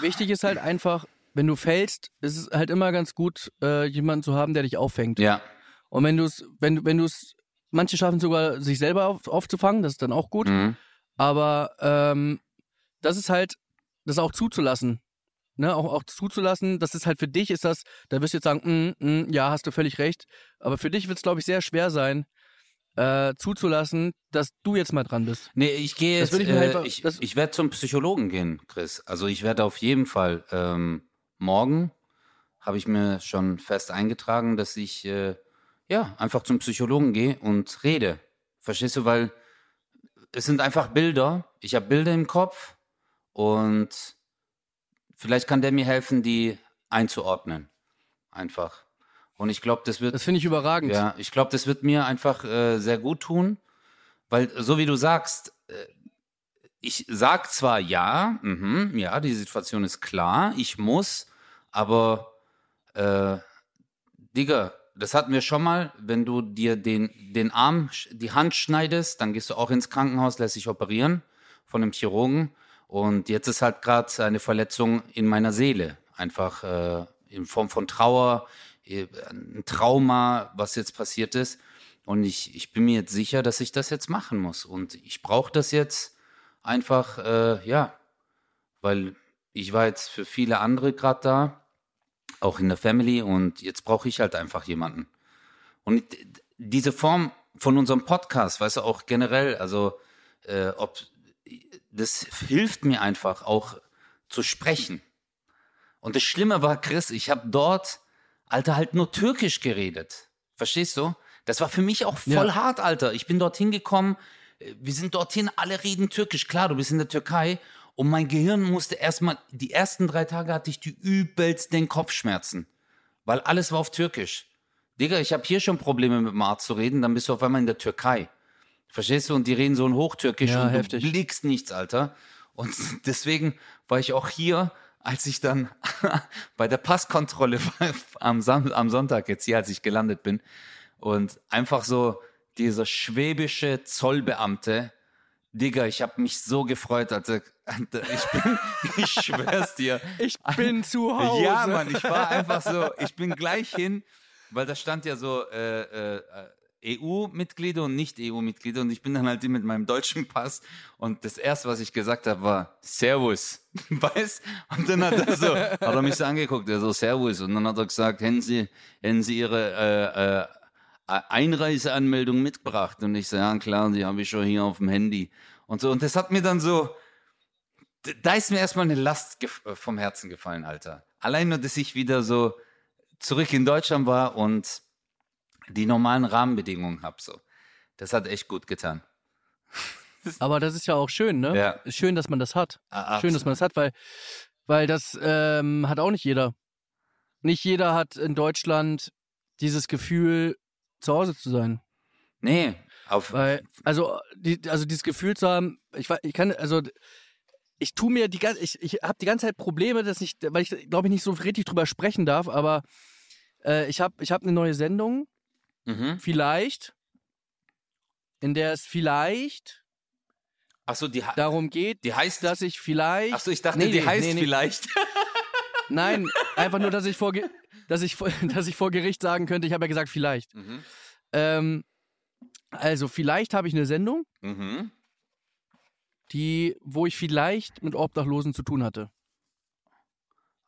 Wichtig ist halt einfach, wenn du fällst, ist es halt immer ganz gut, äh, jemanden zu haben, der dich auffängt. Ja, Und wenn du es, wenn du, wenn du es, manche schaffen sogar, sich selber auf, aufzufangen, das ist dann auch gut. mhm. Aber ähm, das ist halt, das auch zuzulassen. Ne, auch, auch zuzulassen, das ist halt für dich, ist das, da wirst du jetzt sagen, mm, mm, ja, hast du völlig recht. Aber für dich wird es, glaube ich, sehr schwer sein, äh, zuzulassen, dass du jetzt mal dran bist. Nee, ich gehe jetzt, ich äh, einfach- ich, ich werde zum Psychologen gehen, Chris. Also ich werde auf jeden Fall ähm, morgen habe ich mir schon fest eingetragen, dass ich äh, ja einfach zum Psychologen gehe und rede. Verstehst du? Weil es sind einfach Bilder. Ich habe Bilder im Kopf und vielleicht kann der mir helfen, die einzuordnen. Einfach. Und ich glaube, das wird Das finde ich überragend. ja, ich glaube, das wird mir einfach äh, sehr gut tun, weil so wie du sagst, äh, ich sag zwar ja, mhm, ja, die Situation ist klar, ich muss, aber äh, Digga, das hatten wir schon mal, wenn du dir den, den Arm, die Hand schneidest, dann gehst du auch ins Krankenhaus, lässt dich operieren von einem Chirurgen. Und jetzt ist halt gerade eine Verletzung in meiner Seele, einfach äh, in Form von Trauer, äh, ein Trauma, was jetzt passiert ist. Und ich, ich bin mir jetzt sicher, dass ich das jetzt machen muss. Und ich brauche das jetzt einfach, äh, ja, weil ich war jetzt für viele andere gerade da, auch in der Family, und jetzt brauche ich halt einfach jemanden. Und diese Form von unserem Podcast, weißt du, auch generell, also äh, ob das hilft mir einfach auch zu sprechen. Und das Schlimme war, Chris, ich habe dort, Alter, halt nur Türkisch geredet. Verstehst du? Das war für mich auch voll Ja. hart, Alter. Ich bin dorthin gekommen, äh, wir sind dorthin, alle reden Türkisch. Klar, du bist in der Türkei. Und mein Gehirn musste erstmal, die ersten drei Tage hatte ich die übelsten Kopfschmerzen. Weil alles war auf Türkisch. Digga, ich habe hier schon Probleme mit dem Arzt zu reden, dann bist du auf einmal in der Türkei. Verstehst du? Und die reden so ein Hochtürkisch Ja, und du heftig. blickst nichts, Alter. Und deswegen war ich auch hier, als ich dann bei der Passkontrolle war, am, Sam am Sonntag jetzt hier, als ich gelandet bin. Und einfach so dieser schwäbische Zollbeamte, Digga, ich habe mich so gefreut, als ich bin, ich schwör's dir. Ich bin zu Hause. Ja, Mann, ich war einfach so, ich bin gleich hin, weil da stand ja so äh, äh, EU-Mitglieder und Nicht-EU-Mitglieder und ich bin dann halt mit meinem deutschen Pass und das erste, was ich gesagt habe, war Servus, weißt? Und dann hat er so, hat er mich so angeguckt, er so Servus und dann hat er gesagt, hätten Sie, hätten Sie Ihre äh, äh, Einreiseanmeldung mitgebracht und ich so, ja klar, die habe ich schon hier auf dem Handy und so und das hat mir dann so, da ist mir erstmal eine Last äh, vom Herzen gefallen, Alter. Allein nur, dass ich wieder so zurück in Deutschland war und die normalen Rahmenbedingungen habe, so. Das hat echt gut getan. Aber das ist ja auch schön, ne? Ja. Schön, dass man das hat. Ah, Schön, dass man das hat, weil, weil das ähm, hat auch nicht jeder. Nicht jeder hat in Deutschland dieses Gefühl, zu Hause zu sein. Nee, auf. Weil, also, die, also dieses Gefühl zu haben, ich, ich kann, also ich tue mir die ganze, ich, ich habe die ganze Zeit Probleme, dass ich, weil ich glaube ich nicht so richtig drüber sprechen darf, aber äh, ich habe ich hab eine neue Sendung, Mhm. vielleicht, in der es vielleicht Achso, die, ha- darum geht, die heißt. dass ich vielleicht. Achso, ich dachte, Nee, die nee, heißt nee, vielleicht. Nein, einfach nur, dass ich vor, dass ich, vor- dass ich vor Gericht sagen könnte, ich habe ja gesagt, vielleicht. mhm. Ähm, also, vielleicht habe ich eine Sendung, Mhm. die, wo ich vielleicht mit Obdachlosen zu tun hatte.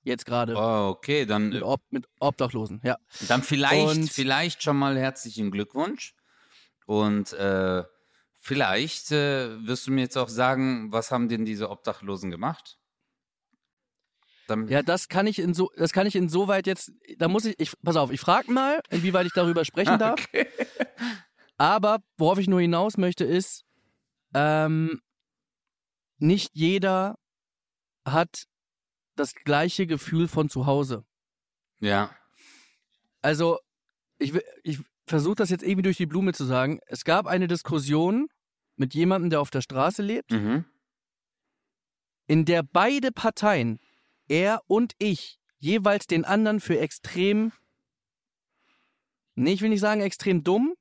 Jetzt gerade. Oh, okay, dann, Mit, Ob mit Obdachlosen, ja. dann vielleicht, Und- vielleicht schon mal herzlichen Glückwunsch. Und äh, vielleicht äh, wirst du mir jetzt auch sagen, was haben denn diese Obdachlosen gemacht? Dann, Ja, das kann ich in so, das kann ich insoweit jetzt, da muss ich, ich pass auf, ich frage mal, inwieweit ich darüber sprechen darf. Okay. Aber worauf ich nur hinaus möchte, ist, ähm, nicht jeder hat das gleiche Gefühl von zu Hause. Ja. Also, ich, ich versuche das jetzt irgendwie durch die Blume zu sagen. Es gab eine Diskussion mit jemandem, der auf der Straße lebt, Mhm. in der beide Parteien, er und ich, jeweils den anderen für extrem, nee, ich will nicht sagen extrem dumm,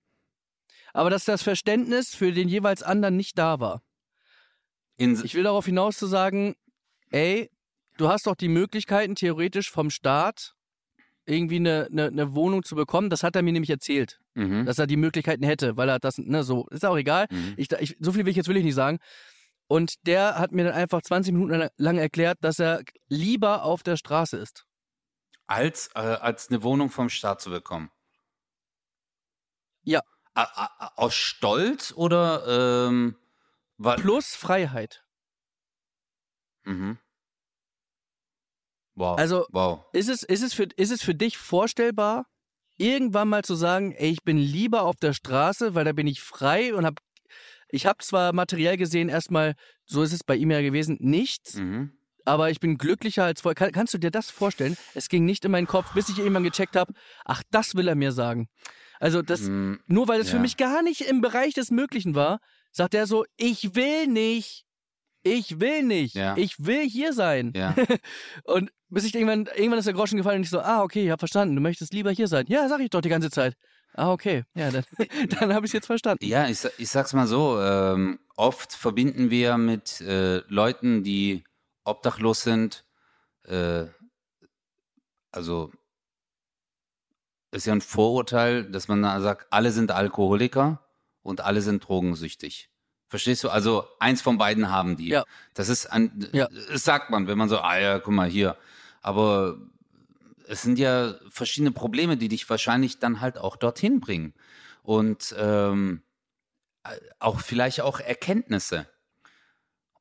aber dass das Verständnis für den jeweils anderen nicht da war. In, Ich will darauf hinaus zu sagen, ey, du hast doch die Möglichkeiten theoretisch vom Staat irgendwie eine, eine, eine Wohnung zu bekommen. Das hat er mir nämlich erzählt, mhm. dass er die Möglichkeiten hätte, weil er das, ne, so, ist auch egal. Mhm. Ich, ich, so viel will ich jetzt will ich nicht sagen. Und der hat mir dann einfach 20 Minuten lang- erklärt, dass er lieber auf der Straße ist. als, äh, als eine Wohnung vom Staat zu bekommen. Ja. aus Stolz oder ähm, plus Freiheit. Mhm. Wow. Also wow. Ist, es, ist, es für, ist es für dich vorstellbar, irgendwann mal zu sagen, ey, ich bin lieber auf der Straße, weil da bin ich frei und habe ich habe zwar materiell gesehen erstmal, so ist es bei ihm ja gewesen, nichts, mhm. aber ich bin glücklicher als vorher. Kann, kannst du dir das vorstellen? Es ging nicht in meinen Kopf, bis ich irgendwann gecheckt habe, ach, das will er mir sagen. Also das, mhm. nur weil es ja. für mich gar nicht im Bereich des Möglichen war, sagt er so, ich will nicht. Ich will nicht. Ja. Ich will hier sein. Ja. und bis ich irgendwann, irgendwann ist der Groschen gefallen und ich so, ah, okay, ich habe verstanden, du möchtest lieber hier sein. Ja, sag ich doch die ganze Zeit. Ah, okay. Ja, dann, dann habe ich es jetzt verstanden. Ja, ich, ich sag's mal so, ähm, oft verbinden wir mit äh, Leuten, die obdachlos sind, äh, also ist ja ein Vorurteil, dass man sagt, alle sind Alkoholiker und alle sind drogensüchtig. Verstehst du? Also eins von beiden haben die. Ja. Das ist ein, ja. das sagt man, wenn man so, ah ja, guck mal hier. Aber es sind ja verschiedene Probleme, die dich wahrscheinlich dann halt auch dorthin bringen. Und ähm, auch vielleicht auch Erkenntnisse.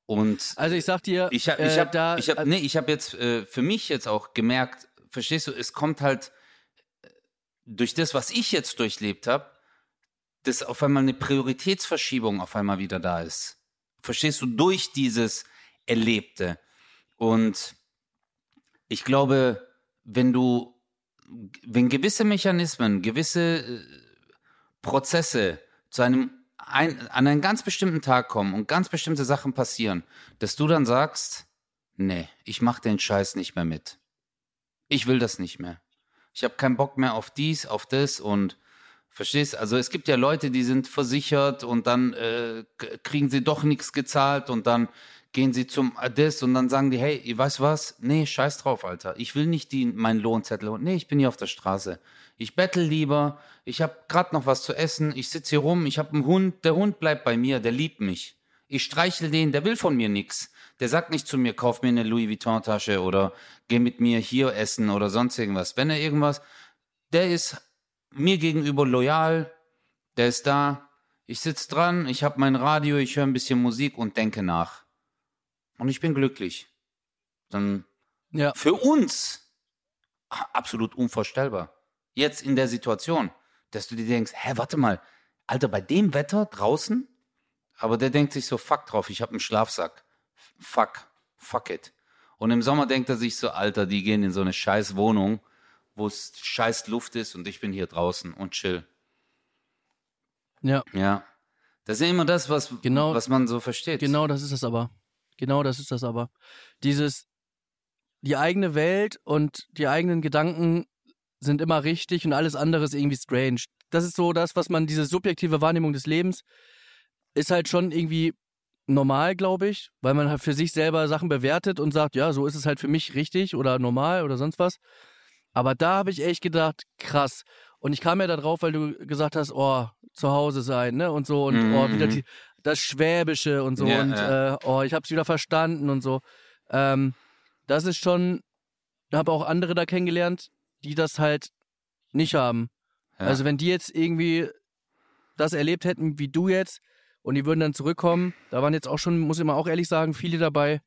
Und also ich sag dir, ich habe, ich habe, äh, ich habe, nee, ich habe jetzt äh, für mich jetzt auch gemerkt, verstehst du? Es kommt halt äh, durch das, was ich jetzt durchlebt habe, dass auf einmal eine Prioritätsverschiebung auf einmal wieder da ist. Verstehst du? Durch dieses Erlebte. Und ich glaube, wenn du, wenn gewisse Mechanismen, gewisse äh, Prozesse zu einem ein, an einen ganz bestimmten Tag kommen und ganz bestimmte Sachen passieren, dass du dann sagst, nee, ich mach den Scheiß nicht mehr mit. Ich will das nicht mehr. Ich habe keinen Bock mehr auf dies, auf das und Verstehst? Also es gibt ja Leute, die sind versichert und dann äh, kriegen sie doch nichts gezahlt und dann gehen sie zum Addis und dann sagen die, hey, ihr weißt was? Nee, scheiß drauf, Alter. Ich will nicht die, meinen Lohnzettel. Nee, ich bin hier auf der Straße. Ich bettel lieber. Ich habe gerade noch was zu essen. Ich sitze hier rum. Ich habe einen Hund. Der Hund bleibt bei mir. Der liebt mich. Ich streichel den. Der will von mir nichts. Der sagt nicht zu mir, kauf mir eine Louis Vuitton Tasche oder geh mit mir hier essen oder sonst irgendwas. Wenn er irgendwas, der ist mir gegenüber loyal, der ist da, ich sitze dran, ich habe mein Radio, ich höre ein bisschen Musik und denke nach. Und ich bin glücklich. Dann ja. für uns absolut unvorstellbar. Jetzt in der Situation, dass du dir denkst, hä, warte mal, Alter, bei dem Wetter draußen? Aber der denkt sich so, fuck drauf, ich habe einen Schlafsack. Fuck, fuck it. Und im Sommer denkt er sich so, Alter, die gehen in so eine scheiß Wohnung wo es scheiß Luft ist und ich bin hier draußen und chill. Ja. Ja. Das ist ja immer das, was, genau, was man so versteht. Genau das ist es aber. Genau das ist das aber. Dieses, die eigene Welt und die eigenen Gedanken sind immer richtig und alles andere ist irgendwie strange. Das ist so das, was man, diese subjektive Wahrnehmung des Lebens, ist halt schon irgendwie normal, glaube ich, weil man halt für sich selber Sachen bewertet und sagt, ja, so ist es halt für mich richtig oder normal oder sonst was. Aber da habe ich echt gedacht, krass. Und ich kam ja da drauf, weil du gesagt hast, oh, zu Hause sein, ne? Und so, und mhm. oh, wieder mhm. die, das Schwäbische und so. Ja, und ja. Äh, oh, ich habe es wieder verstanden und so. Ähm, das ist schon, ich habe auch andere da kennengelernt, die das halt nicht haben. Ja. Also wenn die jetzt irgendwie das erlebt hätten wie du jetzt und die würden dann zurückkommen, da waren jetzt auch schon, muss ich mal auch ehrlich sagen, viele dabei,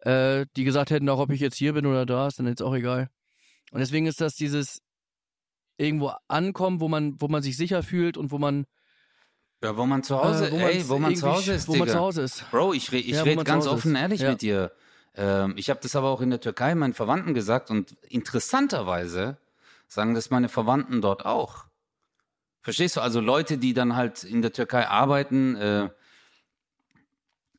äh, die gesagt hätten, auch ob ich jetzt hier bin oder da, ist dann jetzt auch egal. Und deswegen ist das dieses irgendwo ankommen, wo man, wo man sich sicher fühlt und wo man ja, wo man zu Hause, äh, wo ey, wo man zu Hause ist, wo Digga. man zu Hause ist. Bro, ich, ich ja, rede ganz offen ist. ehrlich ja. mit dir. Ähm, ich habe das aber auch in der Türkei meinen Verwandten gesagt und interessanterweise sagen das meine Verwandten dort auch. Verstehst du? Also Leute, die dann halt in der Türkei arbeiten, äh,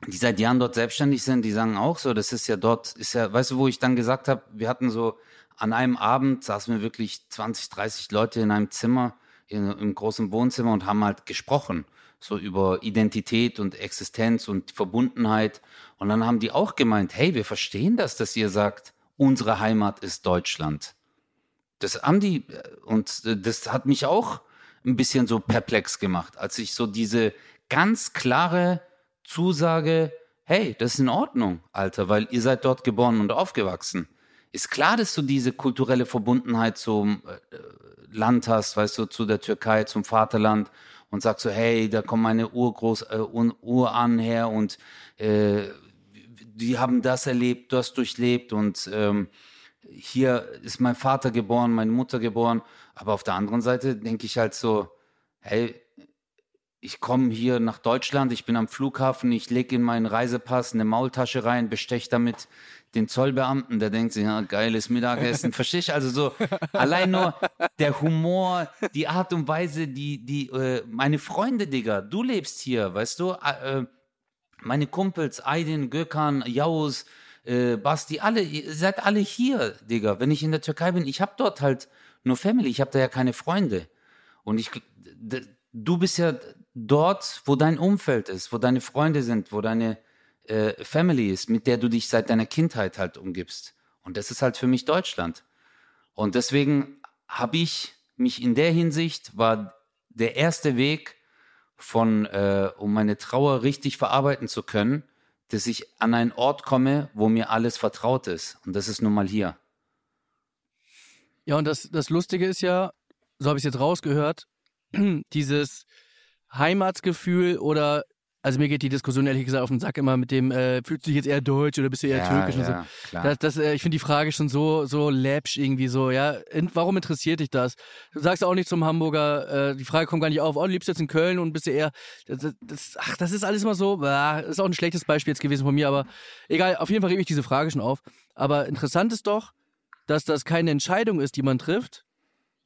die seit Jahren dort selbstständig sind, die sagen auch so, das ist ja dort, ist ja, weißt du, wo ich dann gesagt habe, wir hatten so an einem Abend saßen wir wirklich 20, 30 Leute in einem Zimmer, im großen Wohnzimmer und haben halt gesprochen, so über Identität und Existenz und Verbundenheit. Und dann haben die auch gemeint, hey, wir verstehen das, dass ihr sagt, unsere Heimat ist Deutschland. Das haben die, und das hat mich auch ein bisschen so perplex gemacht, als ich so diese ganz klare Zusage, hey, das ist in Ordnung, Alter, weil ihr seid dort geboren und aufgewachsen ist klar, dass du diese kulturelle Verbundenheit zum äh, Land hast, weißt du, zu der Türkei, zum Vaterland und sagt so, hey, da kommen meine Urgroß, äh, Urahnen her und äh, die haben das erlebt, das durchlebt und ähm, hier ist mein Vater geboren, meine Mutter geboren. Aber auf der anderen Seite denke ich halt so, hey, ich komme hier nach Deutschland, ich bin am Flughafen, ich lege in meinen Reisepass eine Maultasche rein, besteche damit den Zollbeamten, der denkt sich, ja, geiles Mittagessen. Verstehe ich? Also so, allein nur der Humor, die Art und Weise, die, die, äh, meine Freunde, Digga, du lebst hier, weißt du? Äh, meine Kumpels, Aydin, Gökhan, Jaus, äh, Basti, alle, ihr seid alle hier, Digga. Wenn ich in der Türkei bin, ich habe dort halt nur Family, ich habe da ja keine Freunde. Und ich, du bist ja dort, wo dein Umfeld ist, wo deine Freunde sind, wo deine äh, Family ist, mit der du dich seit deiner Kindheit halt umgibst. Und das ist halt für mich Deutschland. Und deswegen habe ich mich in der Hinsicht, war der erste Weg von, äh, um meine Trauer richtig verarbeiten zu können, dass ich an einen Ort komme, wo mir alles vertraut ist. Und das ist nun mal hier. Ja, und das, das Lustige ist ja, so habe ich es jetzt rausgehört, dieses Heimatsgefühl oder also mir geht die Diskussion ehrlich gesagt auf den Sack immer mit dem, äh, fühlst du dich jetzt eher deutsch oder bist du eher ja, türkisch ja, und so. Klar. Das, das, äh, ich finde die Frage schon so, so läppsch irgendwie so, ja. In, warum interessiert dich das? Du sagst auch nicht zum Hamburger, äh, die Frage kommt gar nicht auf, oh, du lebst jetzt in Köln und bist du eher, das, das, ach, das ist alles immer so, bah, ist auch ein schlechtes Beispiel jetzt gewesen von mir, aber egal, auf jeden Fall rebe ich diese Frage schon auf. Aber interessant ist doch, dass das keine Entscheidung ist, die man trifft,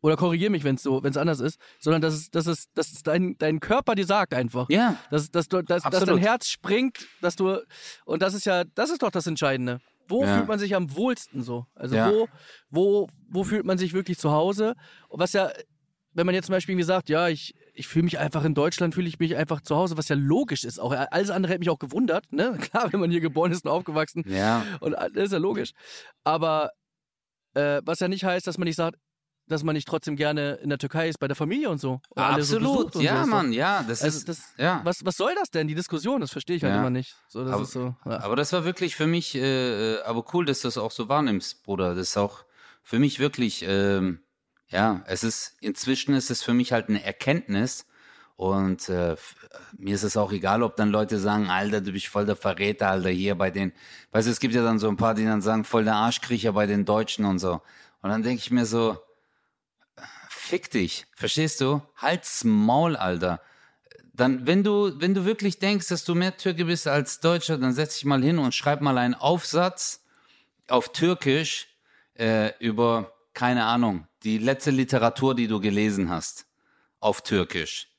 oder korrigiere mich, wenn es so, wenn es anders ist, sondern dass es, dass es, dass es dein, dein Körper dir sagt einfach. Ja. Dass, dass, du, dass, dass dein Herz springt, dass du, und das ist ja, das ist doch das Entscheidende. Wo ja. fühlt man sich am wohlsten so? Also ja. wo, wo, wo fühlt man sich wirklich zu Hause? was ja, wenn man jetzt zum Beispiel irgendwie sagt, ja, ich, ich fühle mich einfach in Deutschland, fühle ich mich einfach zu Hause, was ja logisch ist. Auch alles andere hätte mich auch gewundert, ne? Klar, wenn man hier geboren ist und aufgewachsen. Ja. Und das ist ja logisch. Aber äh, was ja nicht heißt, dass man nicht sagt, dass man nicht trotzdem gerne in der Türkei ist bei der Familie und so. Und Absolut, so ja, so. Mann, ja, das also ist. Das, ja. Was, was soll das denn, die Diskussion? Das verstehe ich halt ja. immer nicht. So, das aber, ist so, ja. aber das war wirklich für mich, äh, aber cool, dass du das auch so wahrnimmst, Bruder. Das ist auch für mich wirklich, ähm, ja, es ist, inzwischen ist es für mich halt eine Erkenntnis. Und äh, mir ist es auch egal, ob dann Leute sagen, Alter, du bist voll der Verräter, Alter, hier bei den, weißt du, es gibt ja dann so ein paar, die dann sagen, voll der Arschkriecher bei den Deutschen und so. Und dann denke ich mir so, fick dich. Verstehst du? Halt's Maul, Alter. Dann, wenn du, wenn du wirklich denkst, dass du mehr Türke bist als Deutscher, dann setz dich mal hin und schreib mal einen Aufsatz auf Türkisch äh, über, keine Ahnung, die letzte Literatur, die du gelesen hast. Auf Türkisch.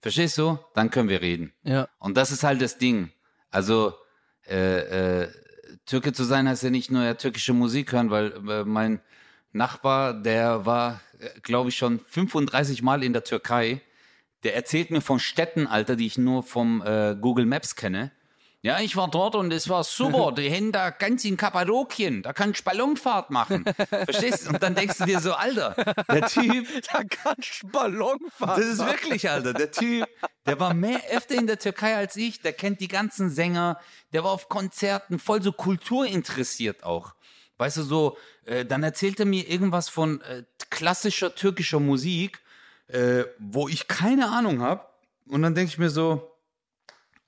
Verstehst du? Dann können wir reden. Ja. Und das ist halt das Ding. Also, äh, äh, Türke zu sein heißt ja nicht nur ja, türkische Musik hören, weil äh, mein Nachbar, der war glaube ich, schon 35 Mal in der Türkei. Der erzählt mir von Städten, Alter, die ich nur vom äh, Google Maps kenne. Ja, ich war dort und es war super. Die hängen da ganz in Kappadokien. Da kannst du Ballonfahrt machen. Verstehst du? Und dann denkst du dir so, Alter, der Typ. Da kannst du Ballonfahrt Das ist wirklich, Alter. Der Typ, der war mehr öfter in der Türkei als ich. Der kennt die ganzen Sänger. Der war auf Konzerten, voll so kulturinteressiert auch. Weißt du, so, äh, dann erzählt er mir irgendwas von äh, klassischer türkischer Musik, äh, wo ich keine Ahnung habe. Und dann denke ich mir so,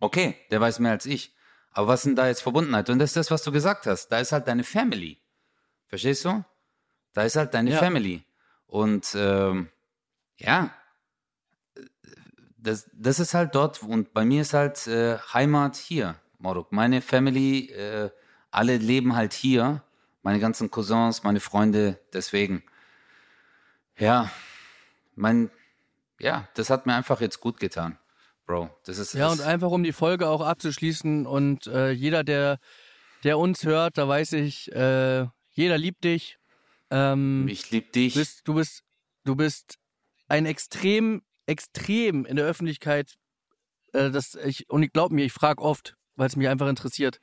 okay, der weiß mehr als ich. Aber was sind da jetzt Verbundenheit? Und das ist das, was du gesagt hast. Da ist halt deine Family. Verstehst du? Da ist halt deine ja. Family. Und ähm, ja, das, das ist halt dort. Und bei mir ist halt äh, Heimat hier, Moruk. Meine Family, äh, alle leben halt hier meine ganzen Cousins, meine Freunde, deswegen. Ja, mein, ja, das hat mir einfach jetzt gut getan, Bro. Das ist ja und einfach um die Folge auch abzuschließen und äh, jeder, der, der uns hört, da weiß ich, äh, jeder liebt dich. Ähm, ich lieb dich. Du bist, du bist, du bist ein extrem, extrem in der Öffentlichkeit. Äh, das ich und ich glaube mir, ich frage oft, weil es mich einfach interessiert.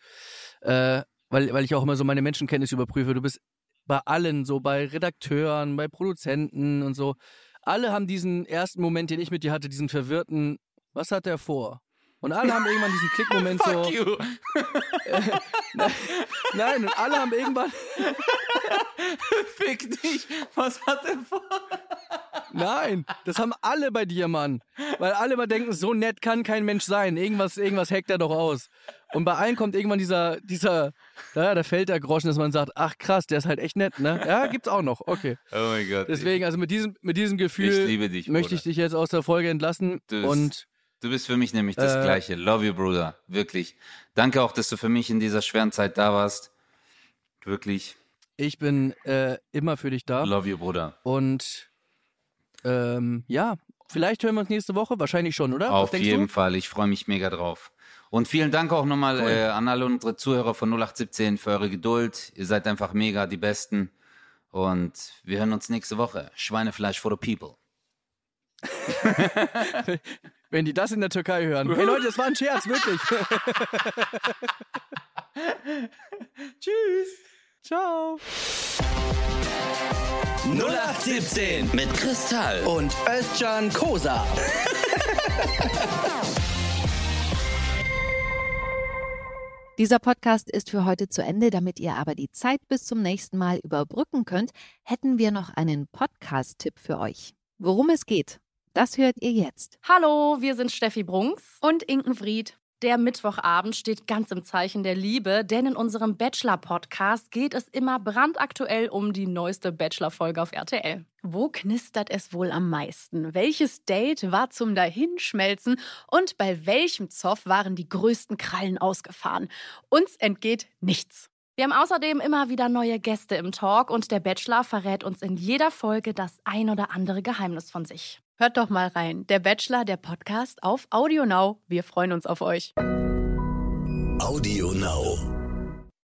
Äh, weil, weil ich auch immer so meine Menschenkenntnis überprüfe. Du bist bei allen, so bei Redakteuren, bei Produzenten und so. Alle haben diesen ersten Moment, den ich mit dir hatte, diesen verwirrten, was hat der vor? Und alle haben irgendwann diesen Klickmoment so. Fuck you. nein, und alle haben irgendwann. Fick dich, was hat er vor? Nein, das haben alle bei dir, Mann. Weil alle mal denken, so nett kann kein Mensch sein. Irgendwas, irgendwas hackt er doch aus. Und bei allen kommt irgendwann dieser, dieser, da, da fällt der Groschen, dass man sagt, ach krass, der ist halt echt nett, ne? Ja, gibt's auch noch, okay. Oh mein Gott. Deswegen, also mit diesem, mit diesem Gefühl dich, möchte ich dich jetzt aus der Folge entlassen. Du und Du bist für mich nämlich das Äh, Gleiche. Love you, Bruder. Wirklich. Danke auch, dass du für mich in dieser schweren Zeit da warst. Wirklich. ich bin äh, immer für dich da. Love you, Bruder. Und ähm, ja, vielleicht hören wir uns nächste Woche. Wahrscheinlich schon, oder? Auf jeden du? Fall. Ich freue mich mega drauf. Und vielen Dank auch nochmal Cool. äh, an alle unsere Zuhörer von 0817 für eure Geduld. Ihr seid einfach mega die Besten. Und wir hören uns nächste Woche. Schweinefleisch for the people. Wenn die das in der Türkei hören. Hey Leute, das war ein Scherz, wirklich. Tschüss. Ciao. 0817 mit Kristall. Und Özcan Kosa. Dieser Podcast ist für heute zu Ende. Damit ihr aber die Zeit bis zum nächsten Mal überbrücken könnt, hätten wir noch einen Podcast-Tipp für euch. Worum es geht, das hört ihr jetzt. Hallo, wir sind Steffi Brunks und Inkenfried. Der Mittwochabend steht ganz im Zeichen der Liebe, denn in unserem Bachelor-Podcast geht es immer brandaktuell um die neueste Bachelor-Folge auf RTL. Wo knistert es wohl am meisten? Welches Date war zum Dahinschmelzen? Und bei welchem Zoff waren die größten Krallen ausgefahren? Uns entgeht nichts. Wir haben außerdem immer wieder neue Gäste im Talk und der Bachelor verrät uns in jeder Folge das ein oder andere Geheimnis von sich. Hört doch mal rein. Der Bachelor, der Podcast auf Audio Now. Wir freuen uns auf euch. Audio Now.